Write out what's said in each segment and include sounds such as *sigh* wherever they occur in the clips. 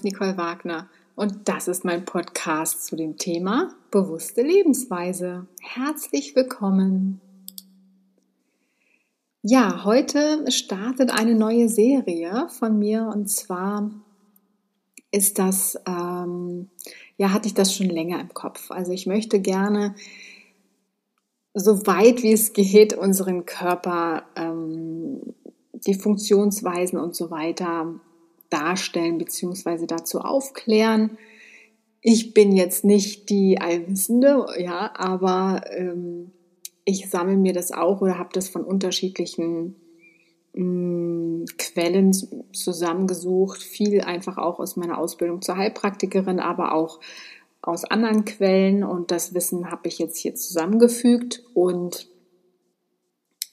ist Nicole Wagner und das ist mein Podcast zu dem Thema bewusste Lebensweise. Herzlich willkommen. Ja, heute startet eine neue Serie von mir und zwar ist das, ähm, ja, hatte ich das schon länger im Kopf. Also ich möchte gerne so weit wie es geht unseren Körper, ähm, die Funktionsweisen und so weiter darstellen bzw. dazu aufklären. Ich bin jetzt nicht die Allwissende, ja, aber ähm, ich sammle mir das auch oder habe das von unterschiedlichen mh, mm, Quellen zusammengesucht. Viel einfach auch aus meiner Ausbildung zur Heilpraktikerin, aber auch aus anderen Quellen und das Wissen habe ich jetzt hier zusammengefügt und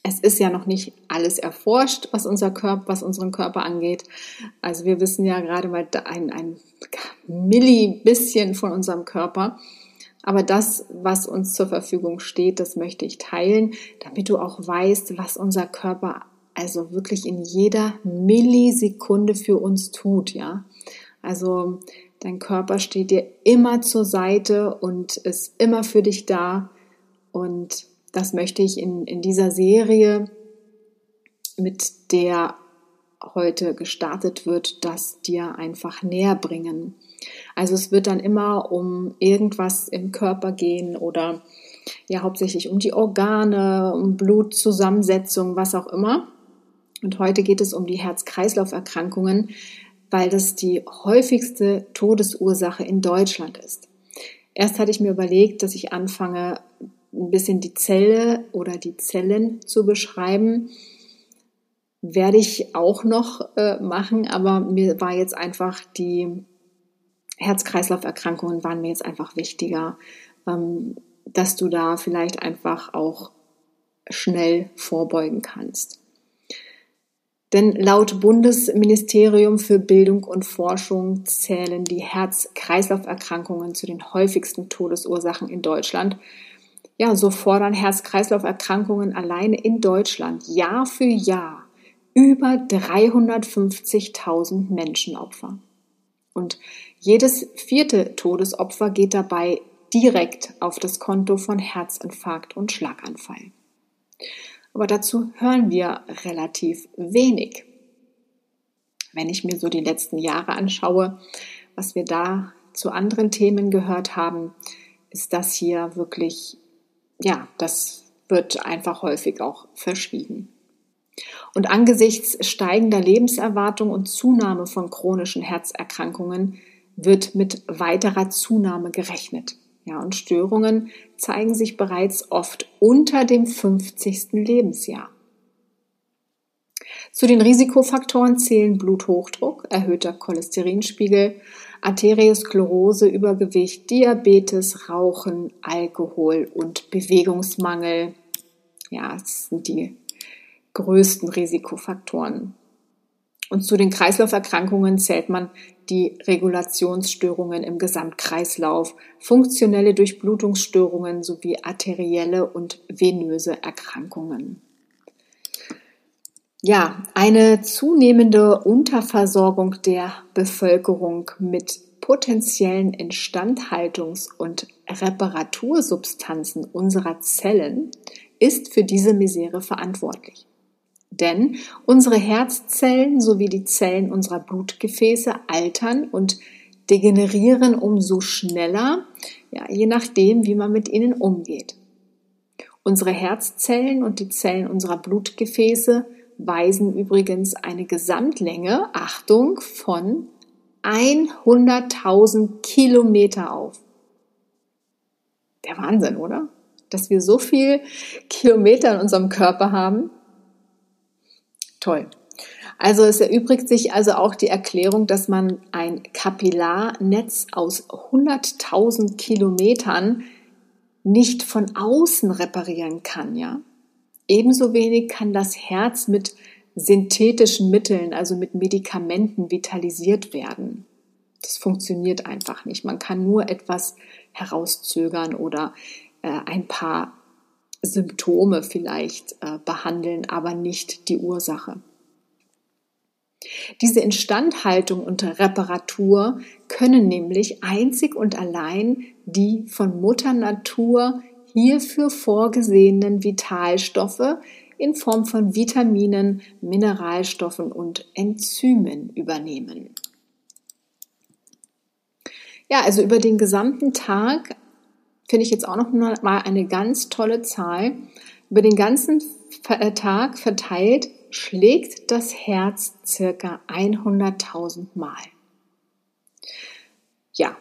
es ist ja noch nicht alles erforscht, was unser Körper, was unseren Körper angeht. Also wir wissen ja gerade mal ein, ein Milli bisschen von unserem Körper. Aber das, was uns zur Verfügung steht, das möchte ich teilen, damit du auch weißt, was unser Körper also wirklich in jeder Millisekunde für uns tut, ja. Also dein Körper steht dir immer zur Seite und ist immer für dich da und das möchte ich in, in dieser Serie, mit der heute gestartet wird, das dir einfach näher bringen. Also es wird dann immer um irgendwas im Körper gehen oder ja hauptsächlich um die Organe, um Blutzusammensetzung, was auch immer. Und heute geht es um die Herz-Kreislauf-Erkrankungen, weil das die häufigste Todesursache in Deutschland ist. Erst hatte ich mir überlegt, dass ich anfange, ein bisschen die Zelle oder die Zellen zu beschreiben. Werde ich auch noch äh, machen, aber mir war jetzt einfach die Herz-Kreislauf-Erkrankungen waren mir jetzt einfach wichtiger, ähm, dass du da vielleicht einfach auch schnell vorbeugen kannst. Denn laut Bundesministerium für Bildung und Forschung zählen die Herz-Kreislauf-Erkrankungen zu den häufigsten Todesursachen in Deutschland ja, so fordern Herz-Kreislauf-Erkrankungen alleine in Deutschland Jahr für Jahr über 350.000 Menschenopfer. Und jedes vierte Todesopfer geht dabei direkt auf das Konto von Herzinfarkt und Schlaganfall. Aber dazu hören wir relativ wenig. Wenn ich mir so die letzten Jahre anschaue, was wir da zu anderen Themen gehört haben, ist das hier wirklich ja, das wird einfach häufig auch verschwiegen. Und angesichts steigender Lebenserwartung und Zunahme von chronischen Herzerkrankungen wird mit weiterer Zunahme gerechnet. Ja, und Störungen zeigen sich bereits oft unter dem 50. Lebensjahr. Zu den Risikofaktoren zählen Bluthochdruck, erhöhter Cholesterinspiegel, Arteriosklerose, Übergewicht, Diabetes, Rauchen, Alkohol und Bewegungsmangel. Ja, das sind die größten Risikofaktoren. Und zu den Kreislauferkrankungen zählt man die Regulationsstörungen im Gesamtkreislauf, funktionelle Durchblutungsstörungen sowie arterielle und venöse Erkrankungen. Ja, eine zunehmende Unterversorgung der Bevölkerung mit potenziellen Instandhaltungs- und Reparatursubstanzen unserer Zellen ist für diese Misere verantwortlich. Denn unsere Herzzellen sowie die Zellen unserer Blutgefäße altern und degenerieren umso schneller, ja, je nachdem, wie man mit ihnen umgeht. Unsere Herzzellen und die Zellen unserer Blutgefäße weisen übrigens eine Gesamtlänge, Achtung, von 100.000 Kilometer auf. Der Wahnsinn, oder? Dass wir so viel Kilometer in unserem Körper haben. Toll. Also es erübrigt sich also auch die Erklärung, dass man ein Kapillarnetz aus 100.000 Kilometern nicht von außen reparieren kann, ja. Ebenso wenig kann das Herz mit synthetischen Mitteln, also mit Medikamenten vitalisiert werden. Das funktioniert einfach nicht. Man kann nur etwas herauszögern oder äh, ein paar Symptome vielleicht äh, behandeln, aber nicht die Ursache. Diese Instandhaltung und Reparatur können nämlich einzig und allein die von Mutter Natur hierfür vorgesehenen Vitalstoffe in Form von Vitaminen, Mineralstoffen und Enzymen übernehmen. Ja, also über den gesamten Tag finde ich jetzt auch noch mal eine ganz tolle Zahl. Über den ganzen äh, Tag verteilt schlägt das Herz circa 100.000 Mal. Ja,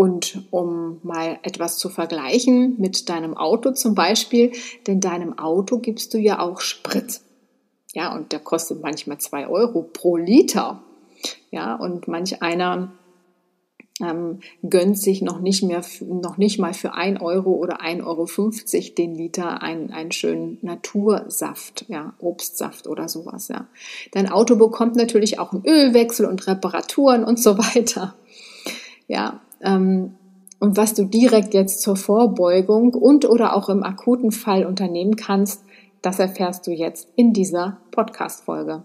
und um mal etwas zu vergleichen mit deinem Auto zum Beispiel, denn deinem Auto gibst du ja auch Sprit. Ja, und der kostet manchmal zwei Euro pro Liter. Ja, und manch einer ähm, gönnt sich noch nicht mehr, noch nicht mal für ein Euro oder 1,50 Euro den Liter einen, einen schönen Natursaft, ja, Obstsaft oder sowas, ja. Dein Auto bekommt natürlich auch einen Ölwechsel und Reparaturen und so *laughs* weiter. Ja, ähm, und was du direkt jetzt zur Vorbeugung und oder auch im akuten Fall unternehmen kannst, das erfährst du jetzt in dieser Podcast-Folge.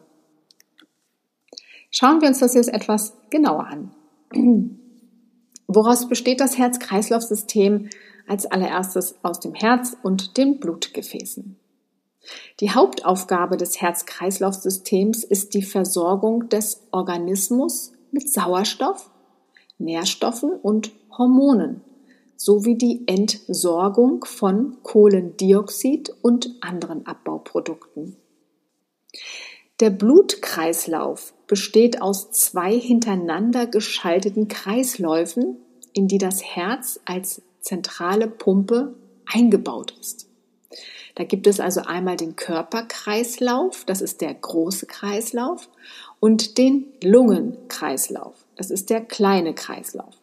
Schauen wir uns das jetzt etwas genauer an. *clears throat* Woraus besteht das Herz-Kreislauf-System? Als allererstes aus dem Herz und den Blutgefäßen. Die Hauptaufgabe des Herz-Kreislauf-Systems ist die Versorgung des Organismus mit Sauerstoff, Nährstoffen und Hormonen sowie die Entsorgung von Kohlendioxid und anderen Abbauprodukten. Der Blutkreislauf besteht aus zwei hintereinander geschalteten Kreisläufen, in die das Herz als zentrale Pumpe eingebaut ist. Da gibt es also einmal den Körperkreislauf, das ist der große Kreislauf, und den Lungenkreislauf, das ist der kleine Kreislauf.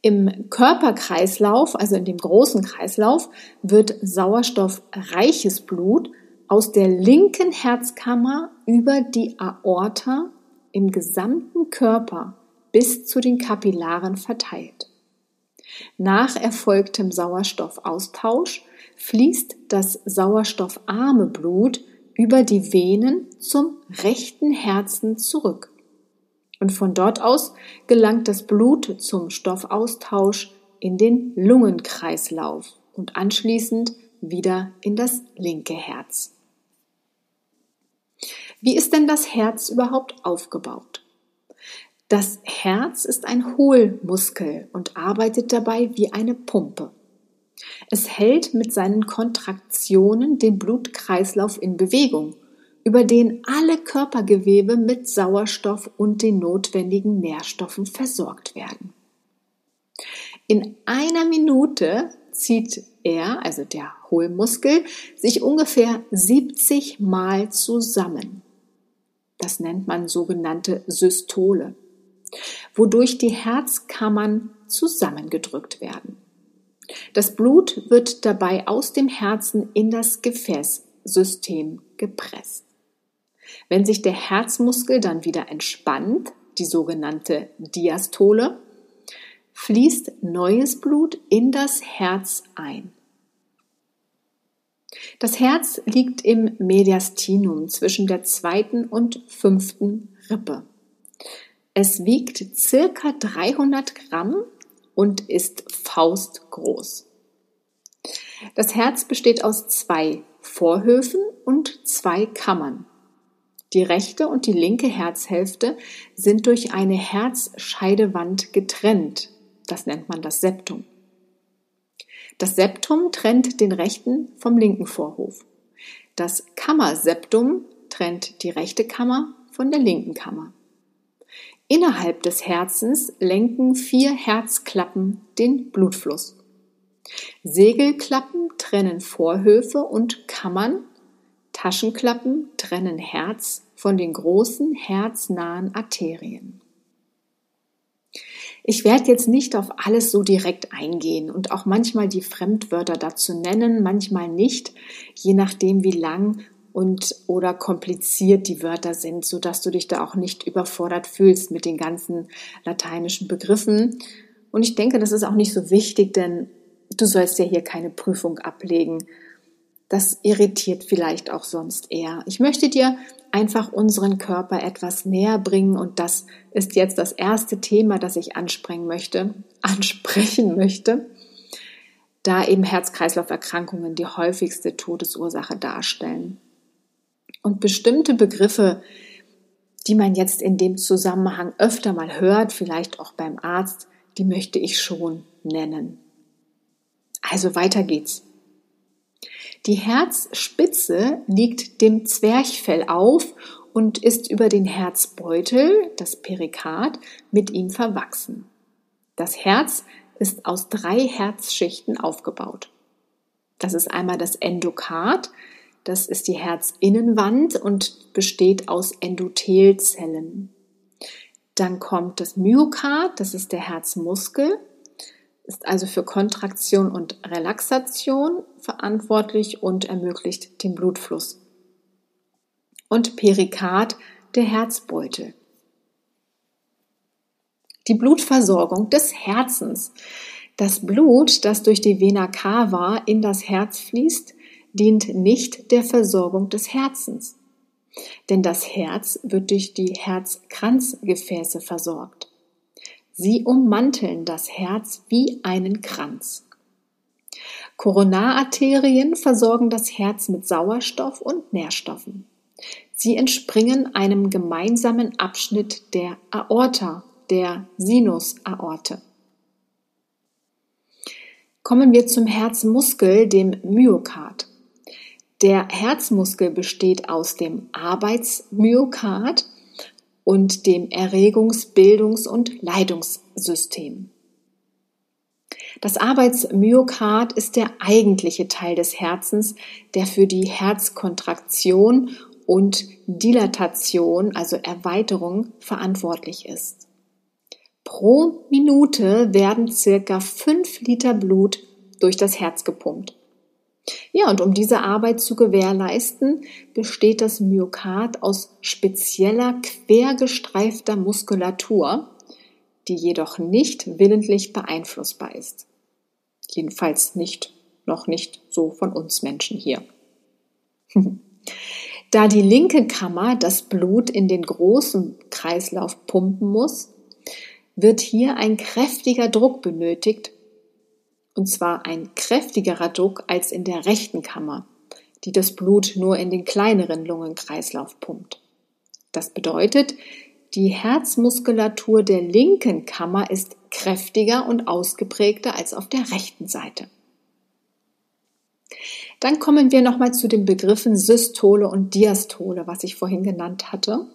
Im Körperkreislauf, also in dem großen Kreislauf, wird sauerstoffreiches Blut aus der linken Herzkammer über die Aorta im gesamten Körper bis zu den Kapillaren verteilt. Nach erfolgtem Sauerstoffaustausch fließt das sauerstoffarme Blut über die Venen zum rechten Herzen zurück. Und von dort aus gelangt das Blut zum Stoffaustausch in den Lungenkreislauf und anschließend wieder in das linke Herz. Wie ist denn das Herz überhaupt aufgebaut? Das Herz ist ein Hohlmuskel und arbeitet dabei wie eine Pumpe. Es hält mit seinen Kontraktionen den Blutkreislauf in Bewegung, über den alle Körpergewebe mit Sauerstoff und den notwendigen Nährstoffen versorgt werden. In einer Minute zieht er, also der Hohlmuskel, sich ungefähr 70 Mal zusammen. Das nennt man sogenannte Systole, wodurch die Herzkammern zusammengedrückt werden. Das Blut wird dabei aus dem Herzen in das Gefäßsystem gepresst. Wenn sich der Herzmuskel dann wieder entspannt, die sogenannte Diastole, fließt neues Blut in das Herz ein. Das Herz liegt im Mediastinum zwischen der zweiten und fünften Rippe. Es wiegt circa 300 Gramm und ist faustgroß. Das Herz besteht aus zwei Vorhöfen und zwei Kammern. Die rechte und die linke Herzhälfte sind durch eine Herzscheidewand getrennt. Das nennt man das Septum. Das Septum trennt den rechten vom linken Vorhof. Das Kammerseptum trennt die rechte Kammer von der linken Kammer. Innerhalb des Herzens lenken vier Herzklappen den Blutfluss. Segelklappen trennen Vorhöfe und Kammern, Taschenklappen trennen Herz von den großen herznahen Arterien. Ich werde jetzt nicht auf alles so direkt eingehen und auch manchmal die Fremdwörter dazu nennen, manchmal nicht, je nachdem wie lang und oder kompliziert die Wörter sind, so dass du dich da auch nicht überfordert fühlst mit den ganzen lateinischen Begriffen. Und ich denke, das ist auch nicht so wichtig, denn du sollst ja hier keine Prüfung ablegen. Das irritiert vielleicht auch sonst eher. Ich möchte dir einfach unseren Körper etwas näher bringen und das ist jetzt das erste Thema, das ich ansprechen möchte, *laughs* ansprechen möchte, da eben Herz-Kreislauf-Erkrankungen die häufigste Todesursache darstellen. Und bestimmte Begriffe, die man jetzt in dem Zusammenhang öfter mal hört, vielleicht auch beim Arzt, die möchte ich schon nennen. Also weiter geht's. Die Herzspitze liegt dem Zwerchfell auf und ist über den Herzbeutel, das Perikard, mit ihm verwachsen. Das Herz ist aus drei Herzschichten aufgebaut. Das ist einmal das Endokard, das ist die Herzinnenwand und besteht aus Endothelzellen. Dann kommt das Myokard, das ist der Herzmuskel, ist also für Kontraktion und Relaxation verantwortlich und ermöglicht den Blutfluss. Und Perikard, der Herzbeutel. Die Blutversorgung des Herzens. Das Blut, das durch die Vena cava in das Herz fließt, dient nicht der Versorgung des Herzens. Denn das Herz wird durch die Herzkranzgefäße versorgt. Sie ummanteln das Herz wie einen Kranz. Koronararterien versorgen das Herz mit Sauerstoff und Nährstoffen. Sie entspringen einem gemeinsamen Abschnitt der Aorta, der Sinusaorte. Kommen wir zum Herzmuskel, dem Myokard. Der Herzmuskel besteht aus dem Arbeitsmyokard, und dem Erregungs-, Bildungs- und Leitungssystem. Das Arbeitsmyokard ist der eigentliche Teil des Herzens, der für die Herzkontraktion und Dilatation, also Erweiterung, verantwortlich ist. Pro Minute werden circa 5 Liter Blut durch das Herz gepumpt. Ja, und um diese Arbeit zu gewährleisten, besteht das Myokard aus spezieller, quergestreifter Muskulatur, die jedoch nicht willentlich beeinflussbar ist. Jedenfalls nicht, noch nicht so von uns Menschen hier. *laughs* Da die linke Kammer das Blut in den großen Kreislauf pumpen muss, wird hier ein kräftiger Druck benötigt, und zwar ein kräftigerer Druck als in der rechten Kammer, die das Blut nur in den kleineren Lungenkreislauf pumpt. Das bedeutet, die Herzmuskulatur der linken Kammer ist kräftiger und ausgeprägter als auf der rechten Seite. Dann kommen wir nochmal zu den Begriffen Systole und Diastole, was ich vorhin genannt hatte.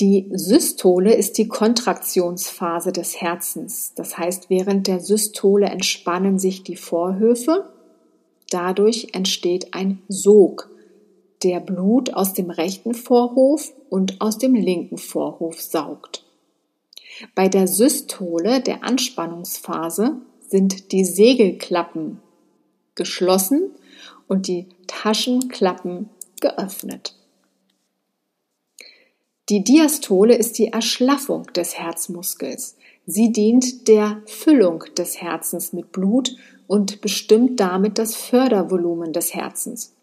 Die Systole ist die Kontraktionsphase des Herzens. Das heißt, während der Systole entspannen sich die Vorhöfe. Dadurch entsteht ein Sog, der Blut aus dem rechten Vorhof und aus dem linken Vorhof saugt. Bei der Systole, der Anspannungsphase, sind die Segelklappen geschlossen und die Taschenklappen geöffnet. Die Diastole ist die Erschlaffung des Herzmuskels. Sie dient der Füllung des Herzens mit Blut und bestimmt damit das Fördervolumen des Herzens.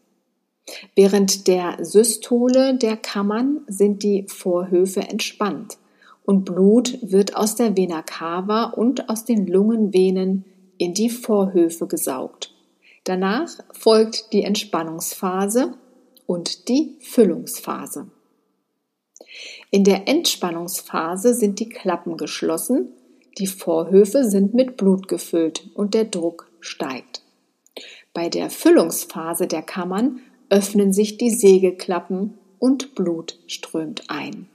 Während der Systole der Kammern sind die Vorhöfe entspannt und Blut wird aus der Vena cava und aus den Lungenvenen in die Vorhöfe gesaugt. Danach folgt die Entspannungsphase und die Füllungsphase. In der Entspannungsphase sind die Klappen geschlossen, die Vorhöfe sind mit Blut gefüllt und der Druck steigt. Bei der Füllungsphase der Kammern öffnen sich die Segelklappen und Blut strömt ein.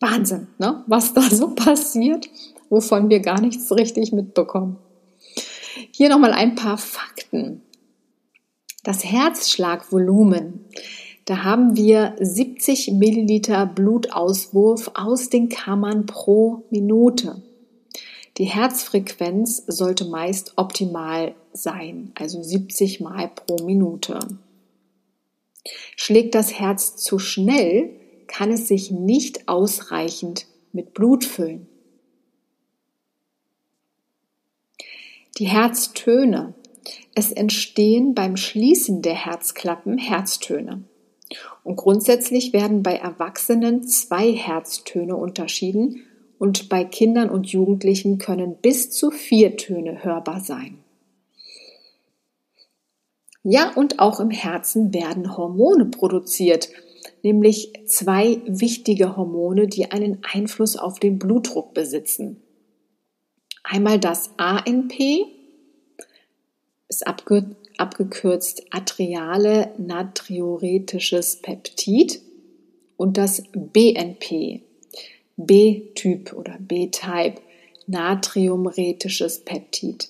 Wahnsinn, ne? was da so passiert, wovon wir gar nichts richtig mitbekommen. Hier nochmal ein paar Fakten. Das Herzschlagvolumen da haben wir 70 Milliliter Blutauswurf aus den Kammern pro Minute. Die Herzfrequenz sollte meist optimal sein, also 70 Mal pro Minute. Schlägt das Herz zu schnell, kann es sich nicht ausreichend mit Blut füllen. Die Herztöne. Es entstehen beim Schließen der Herzklappen Herztöne. Und grundsätzlich werden bei Erwachsenen zwei Herztöne unterschieden und bei Kindern und Jugendlichen können bis zu vier Töne hörbar sein. Ja, und auch im Herzen werden Hormone produziert, nämlich zwei wichtige Hormone, die einen Einfluss auf den Blutdruck besitzen. Einmal das ANP, ist abgekürzt atriale natriuretisches Peptid und das BNP, B-Typ oder B-Type, natriumretisches Peptid.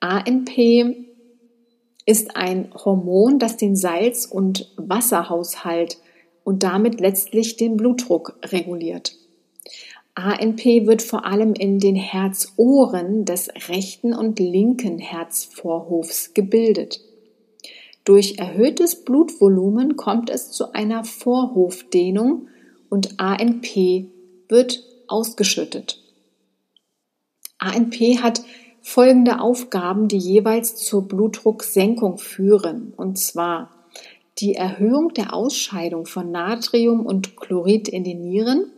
ANP ist ein Hormon, das den Salz- und Wasserhaushalt und damit letztlich den Blutdruck reguliert. ANP wird vor allem in den Herzohren des rechten und linken Herzvorhofs gebildet. Durch erhöhtes Blutvolumen kommt es zu einer Vorhofdehnung und ANP wird ausgeschüttet. ANP hat folgende Aufgaben, die jeweils zur Blutdrucksenkung führen, und zwar die Erhöhung der Ausscheidung von Natrium und Chlorid in den Nieren,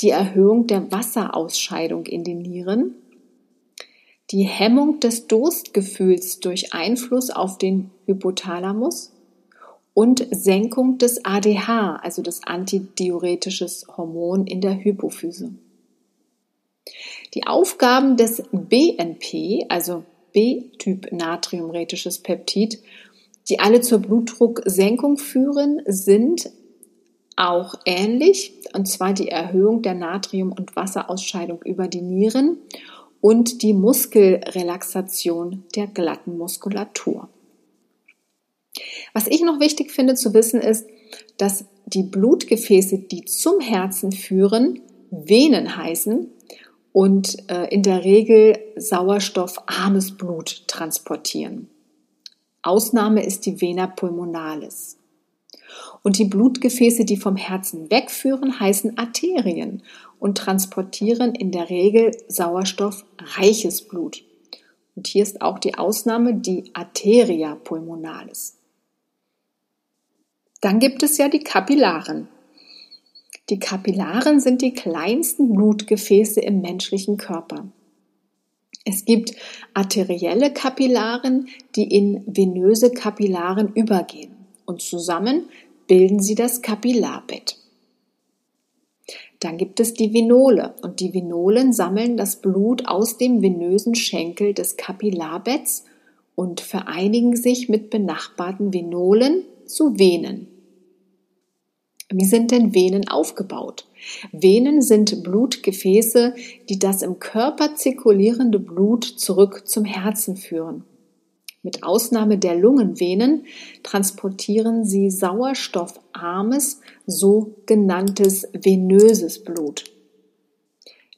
die Erhöhung der Wasserausscheidung in den Nieren, die Hemmung des Durstgefühls durch Einfluss auf den Hypothalamus und Senkung des ADH, also des antidiuretisches Hormon in der Hypophyse. Die Aufgaben des BNP, also B-Typ natriumretisches Peptid, die alle zur Blutdrucksenkung führen, sind auch ähnlich, und zwar die Erhöhung der Natrium- und Wasserausscheidung über die Nieren und die Muskelrelaxation der glatten Muskulatur. Was ich noch wichtig finde zu wissen ist, dass die Blutgefäße, die zum Herzen führen, Venen heißen und äh, in der Regel sauerstoffarmes Blut transportieren. Ausnahme ist die Vena pulmonalis. Und die Blutgefäße, die vom Herzen wegführen, heißen Arterien und transportieren in der Regel sauerstoffreiches Blut. Und hier ist auch die Ausnahme die Arteria pulmonalis. Dann gibt es ja die Kapillaren. Die Kapillaren sind die kleinsten Blutgefäße im menschlichen Körper. Es gibt arterielle Kapillaren, die in venöse Kapillaren übergehen und zusammen bilden sie das Kapillarbett. Dann gibt es die Venole und die Venolen sammeln das Blut aus dem venösen Schenkel des Kapillarbetts und vereinigen sich mit benachbarten Venolen zu Venen. Wie sind denn Venen aufgebaut? Venen sind Blutgefäße, die das im Körper zirkulierende Blut zurück zum Herzen führen. Mit Ausnahme der Lungenvenen transportieren sie sauerstoffarmes, sogenanntes venöses Blut.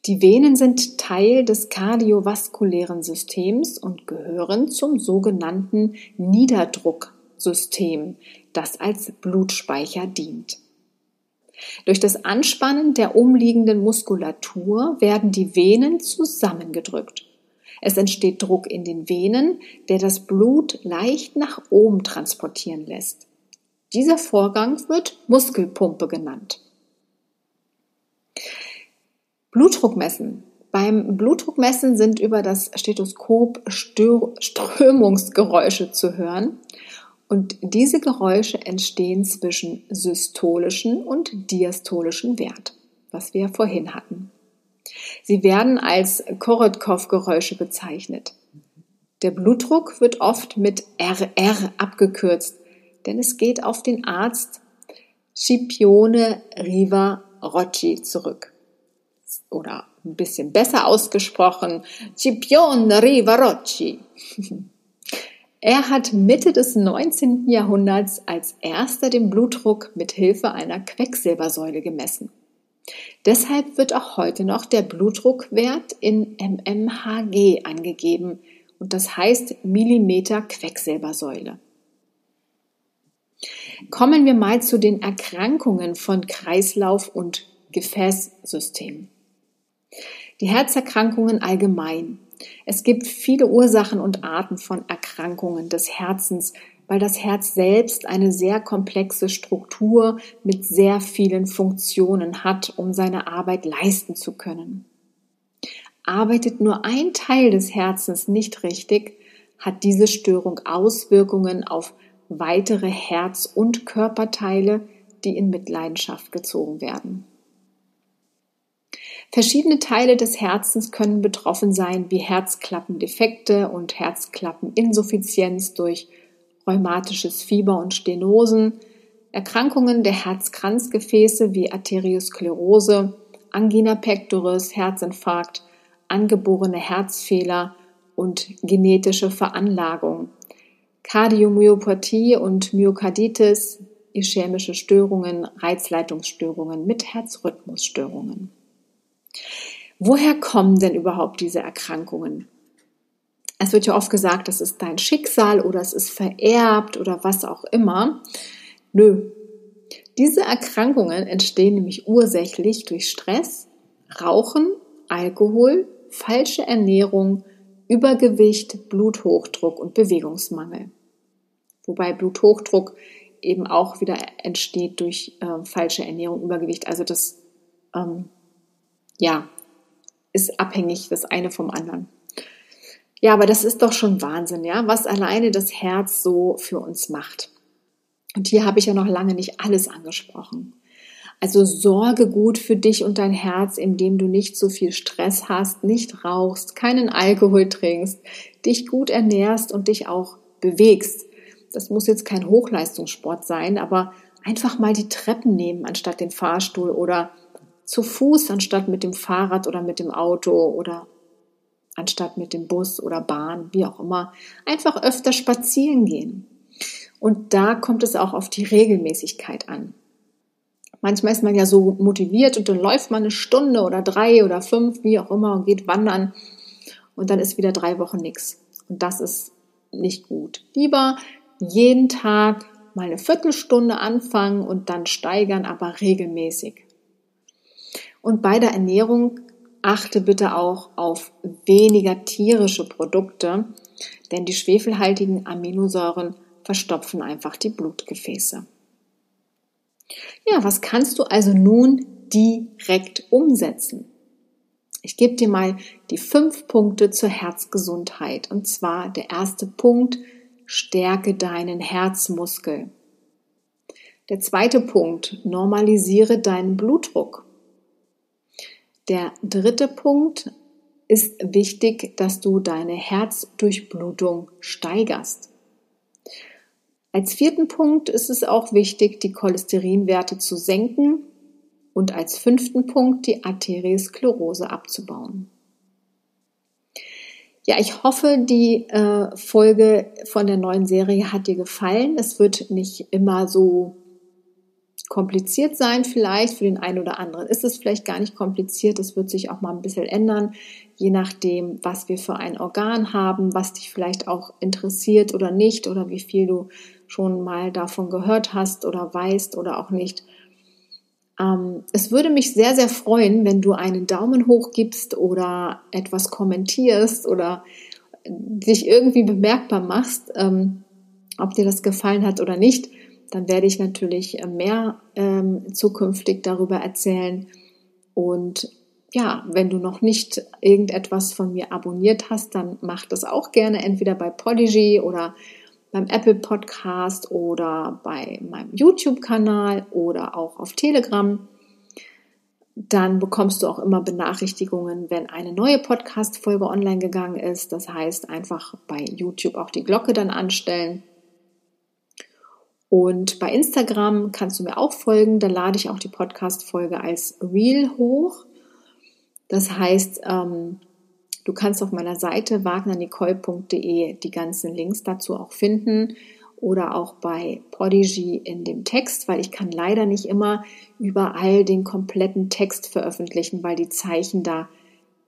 Die Venen sind Teil des kardiovaskulären Systems und gehören zum sogenannten Niederdrucksystem, das als Blutspeicher dient. Durch das Anspannen der umliegenden Muskulatur werden die Venen zusammengedrückt. Es entsteht Druck in den Venen, der das Blut leicht nach oben transportieren lässt. Dieser Vorgang wird Muskelpumpe genannt. Blutdruckmessen. Beim Blutdruckmessen sind über das Stethoskop Strömungsgeräusche zu hören und diese Geräusche entstehen zwischen systolischen und diastolischen Wert, was wir vorhin hatten. Sie werden als Korotkov-Geräusche bezeichnet. Der Blutdruck wird oft mit RR abgekürzt, denn es geht auf den Arzt Scipione Riva Rocci zurück. Oder ein bisschen besser ausgesprochen, Scipione Riva Rocci. *laughs* Er hat Mitte des 19. Jahrhunderts als erster den Blutdruck mit Hilfe einer Quecksilbersäule gemessen. Deshalb wird auch heute noch der Blutdruckwert in mmHg angegeben und das heißt Millimeter Quecksilbersäule. Kommen wir mal zu den Erkrankungen von Kreislauf und Gefäßsystem. Die Herzerkrankungen allgemein es gibt viele Ursachen und Arten von Erkrankungen des Herzens, weil das Herz selbst eine sehr komplexe Struktur mit sehr vielen Funktionen hat, um seine Arbeit leisten zu können. Arbeitet nur ein Teil des Herzens nicht richtig, hat diese Störung Auswirkungen auf weitere Herz- und Körperteile, die in Mitleidenschaft gezogen werden. Verschiedene Teile des Herzens können betroffen sein, wie Herzklappendefekte und Herzklappeninsuffizienz durch rheumatisches Fieber und Stenosen, Erkrankungen der Herzkranzgefäße wie Arteriosklerose, Angina pectoris, Herzinfarkt, angeborene Herzfehler und genetische Veranlagung, Kardiomyopathie und Myokarditis, ischämische Störungen, Reizleitungsstörungen mit Herzrhythmusstörungen. Woher kommen denn überhaupt diese Erkrankungen? Es wird ja oft gesagt, das ist dein Schicksal oder es ist vererbt oder was auch immer. Nö. Diese Erkrankungen entstehen nämlich ursächlich durch Stress, Rauchen, Alkohol, falsche Ernährung, Übergewicht, Bluthochdruck und Bewegungsmangel. Wobei Bluthochdruck eben auch wieder entsteht durch äh, falsche Ernährung, Übergewicht. Also das ähm, ja, ist abhängig das eine vom anderen. Ja, aber das ist doch schon Wahnsinn, ja, was alleine das Herz so für uns macht. Und hier habe ich ja noch lange nicht alles angesprochen. Also sorge gut für dich und dein Herz, indem du nicht so viel Stress hast, nicht rauchst, keinen Alkohol trinkst, dich gut ernährst und dich auch bewegst. Das muss jetzt kein Hochleistungssport sein, aber einfach mal die Treppen nehmen anstatt den Fahrstuhl oder zu Fuß anstatt mit dem Fahrrad oder mit dem Auto oder anstatt mit dem Bus oder Bahn, wie auch immer. Einfach öfter spazieren gehen. Und da kommt es auch auf die Regelmäßigkeit an. Manchmal ist man ja so motiviert und dann läuft man eine Stunde oder drei oder fünf, wie auch immer, und geht wandern und dann ist wieder drei Wochen nichts. Und das ist nicht gut. Lieber jeden Tag mal eine Viertelstunde anfangen und dann steigern, aber regelmäßig. Und bei der Ernährung achte bitte auch auf weniger tierische Produkte, denn die schwefelhaltigen Aminosäuren verstopfen einfach die Blutgefäße. Ja, was kannst du also nun direkt umsetzen? Ich gebe dir mal die fünf Punkte zur Herzgesundheit. Und zwar der erste Punkt, stärke deinen Herzmuskel. Der zweite Punkt, normalisiere deinen Blutdruck. Der dritte Punkt ist wichtig, dass du deine Herzdurchblutung steigerst. Als vierten Punkt ist es auch wichtig, die Cholesterinwerte zu senken und als fünften Punkt die Arteriosklerose abzubauen. Ja, ich hoffe, die äh, Folge von der neuen Serie hat dir gefallen. Es wird nicht immer so kompliziert sein, vielleicht für den einen oder anderen ist es vielleicht gar nicht kompliziert. Es wird sich auch mal ein bisschen ändern, je nachdem, was wir für ein Organ haben, was dich vielleicht auch interessiert oder nicht oder wie viel du schon mal davon gehört hast oder weißt oder auch nicht. Ähm, es würde mich sehr, sehr freuen, wenn du einen Daumen hoch gibst oder etwas kommentierst oder dich irgendwie bemerkbar machst, ähm, ob dir das gefallen hat oder nicht. Dann werde ich natürlich mehr ähm, zukünftig darüber erzählen. Und ja, wenn du noch nicht irgendetwas von mir abonniert hast, dann mach das auch gerne entweder bei Podigy oder beim Apple Podcast oder bei meinem YouTube-Kanal oder auch auf Telegram. Dann bekommst du auch immer Benachrichtigungen, wenn eine neue Podcast-Folge online gegangen ist. Das heißt, einfach bei YouTube auch die Glocke dann anstellen. Und bei Instagram kannst du mir auch folgen. Da lade ich auch die Podcast-Folge als Reel hoch. Das heißt, ähm, Du kannst auf meiner Seite wagnernicole.de die ganzen Links dazu auch finden oder auch bei Podigy in dem Text, weil ich kann leider nicht immer überall den kompletten Text veröffentlichen, weil die Zeichen da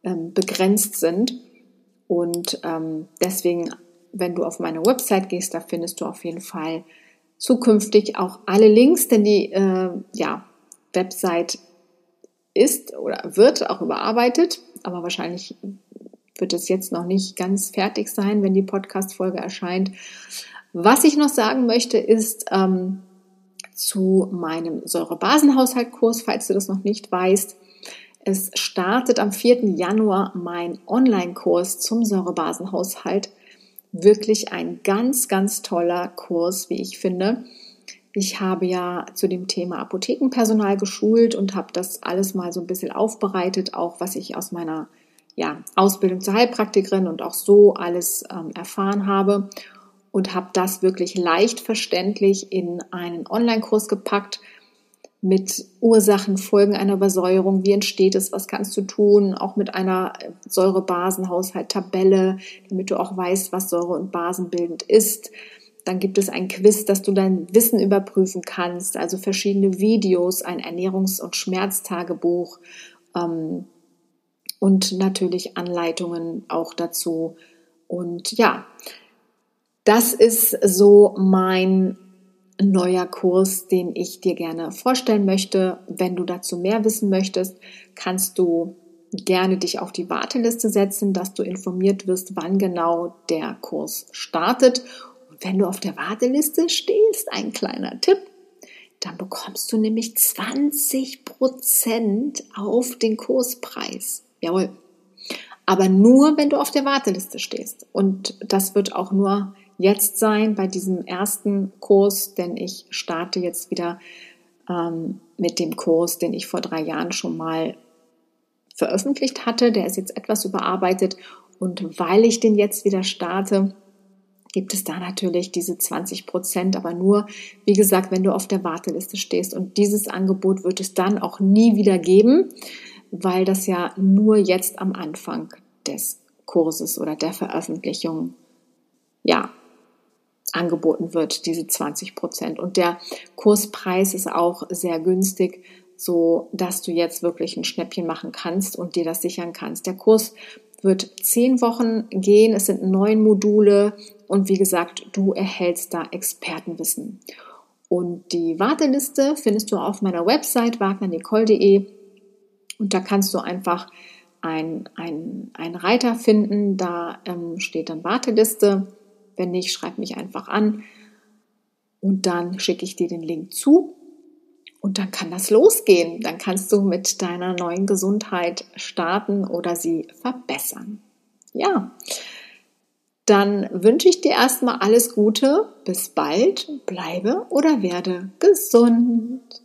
ähm, begrenzt sind. Und ähm, deswegen, wenn du auf meine Website gehst, da findest du auf jeden Fall zukünftig auch alle Links, denn die äh, ja, Website ist oder wird auch überarbeitet, aber wahrscheinlich wird es jetzt noch nicht ganz fertig sein, wenn die Podcast-Folge erscheint. Was ich noch sagen möchte, ist ähm, zu meinem Säurebasenhaushaltkurs, falls du das noch nicht weißt. Es startet am 4. Januar mein Online-Kurs zum Säurebasenhaushalt. Wirklich ein ganz, ganz toller Kurs, wie ich finde. Ich habe ja zu dem Thema Apothekenpersonal geschult und habe das alles mal so ein bisschen aufbereitet, auch was ich aus meiner ja, Ausbildung zur Heilpraktikerin und auch so alles ähm, erfahren habe und habe das wirklich leicht verständlich in einen Online-Kurs gepackt mit Ursachen, Folgen einer Übersäuerung, wie entsteht es, was kannst du tun, auch mit einer Säure-Basen-Haushalt-Tabelle, damit du auch weißt, was Säure- und Basenbildend ist. Dann gibt es ein Quiz, dass du dein Wissen überprüfen kannst, also verschiedene Videos, ein Ernährungs- und Schmerztagebuch ähm, und natürlich Anleitungen auch dazu. Und ja, das ist so mein neuer Kurs, den ich dir gerne vorstellen möchte. Wenn du dazu mehr wissen möchtest, kannst du gerne dich auf die Warteliste setzen, dass du informiert wirst, wann genau der Kurs startet. Und wenn du auf der Warteliste stehst, ein kleiner Tipp, dann bekommst du nämlich 20 Prozent auf den Kurspreis. Jawohl. Aber nur, wenn du auf der Warteliste stehst. Und das wird auch nur jetzt sein bei diesem ersten Kurs, denn ich starte jetzt wieder ähm, mit dem Kurs, den ich vor drei Jahren schon mal veröffentlicht hatte. Der ist jetzt etwas überarbeitet und weil ich den jetzt wieder starte, gibt es da natürlich diese 20 Prozent, aber nur, wie gesagt, wenn du auf der Warteliste stehst. Und dieses Angebot wird es dann auch nie wieder geben, weil das ja nur jetzt am Anfang des Kurses oder der Veröffentlichung ja angeboten wird, diese 20 Prozent. Und der Kurspreis ist auch sehr günstig, so dass du jetzt wirklich ein Schnäppchen machen kannst und dir das sichern kannst. Der Kurs wird zehn Wochen gehen. Es sind neun Module und wie gesagt, du erhältst da Expertenwissen. Und die Warteliste findest du auf meiner Website wagnernicole.de und da kannst du einfach ein, ein, ein Reiter finden. Da ähm, steht dann Warteliste wenn nicht, schreib mich einfach an und dann schicke ich dir den Link zu und dann kann das losgehen. Dann kannst du mit deiner neuen Gesundheit starten oder sie verbessern. Ja, dann wünsche ich dir erstmal alles Gute. Bis bald. Bleibe oder werde gesund.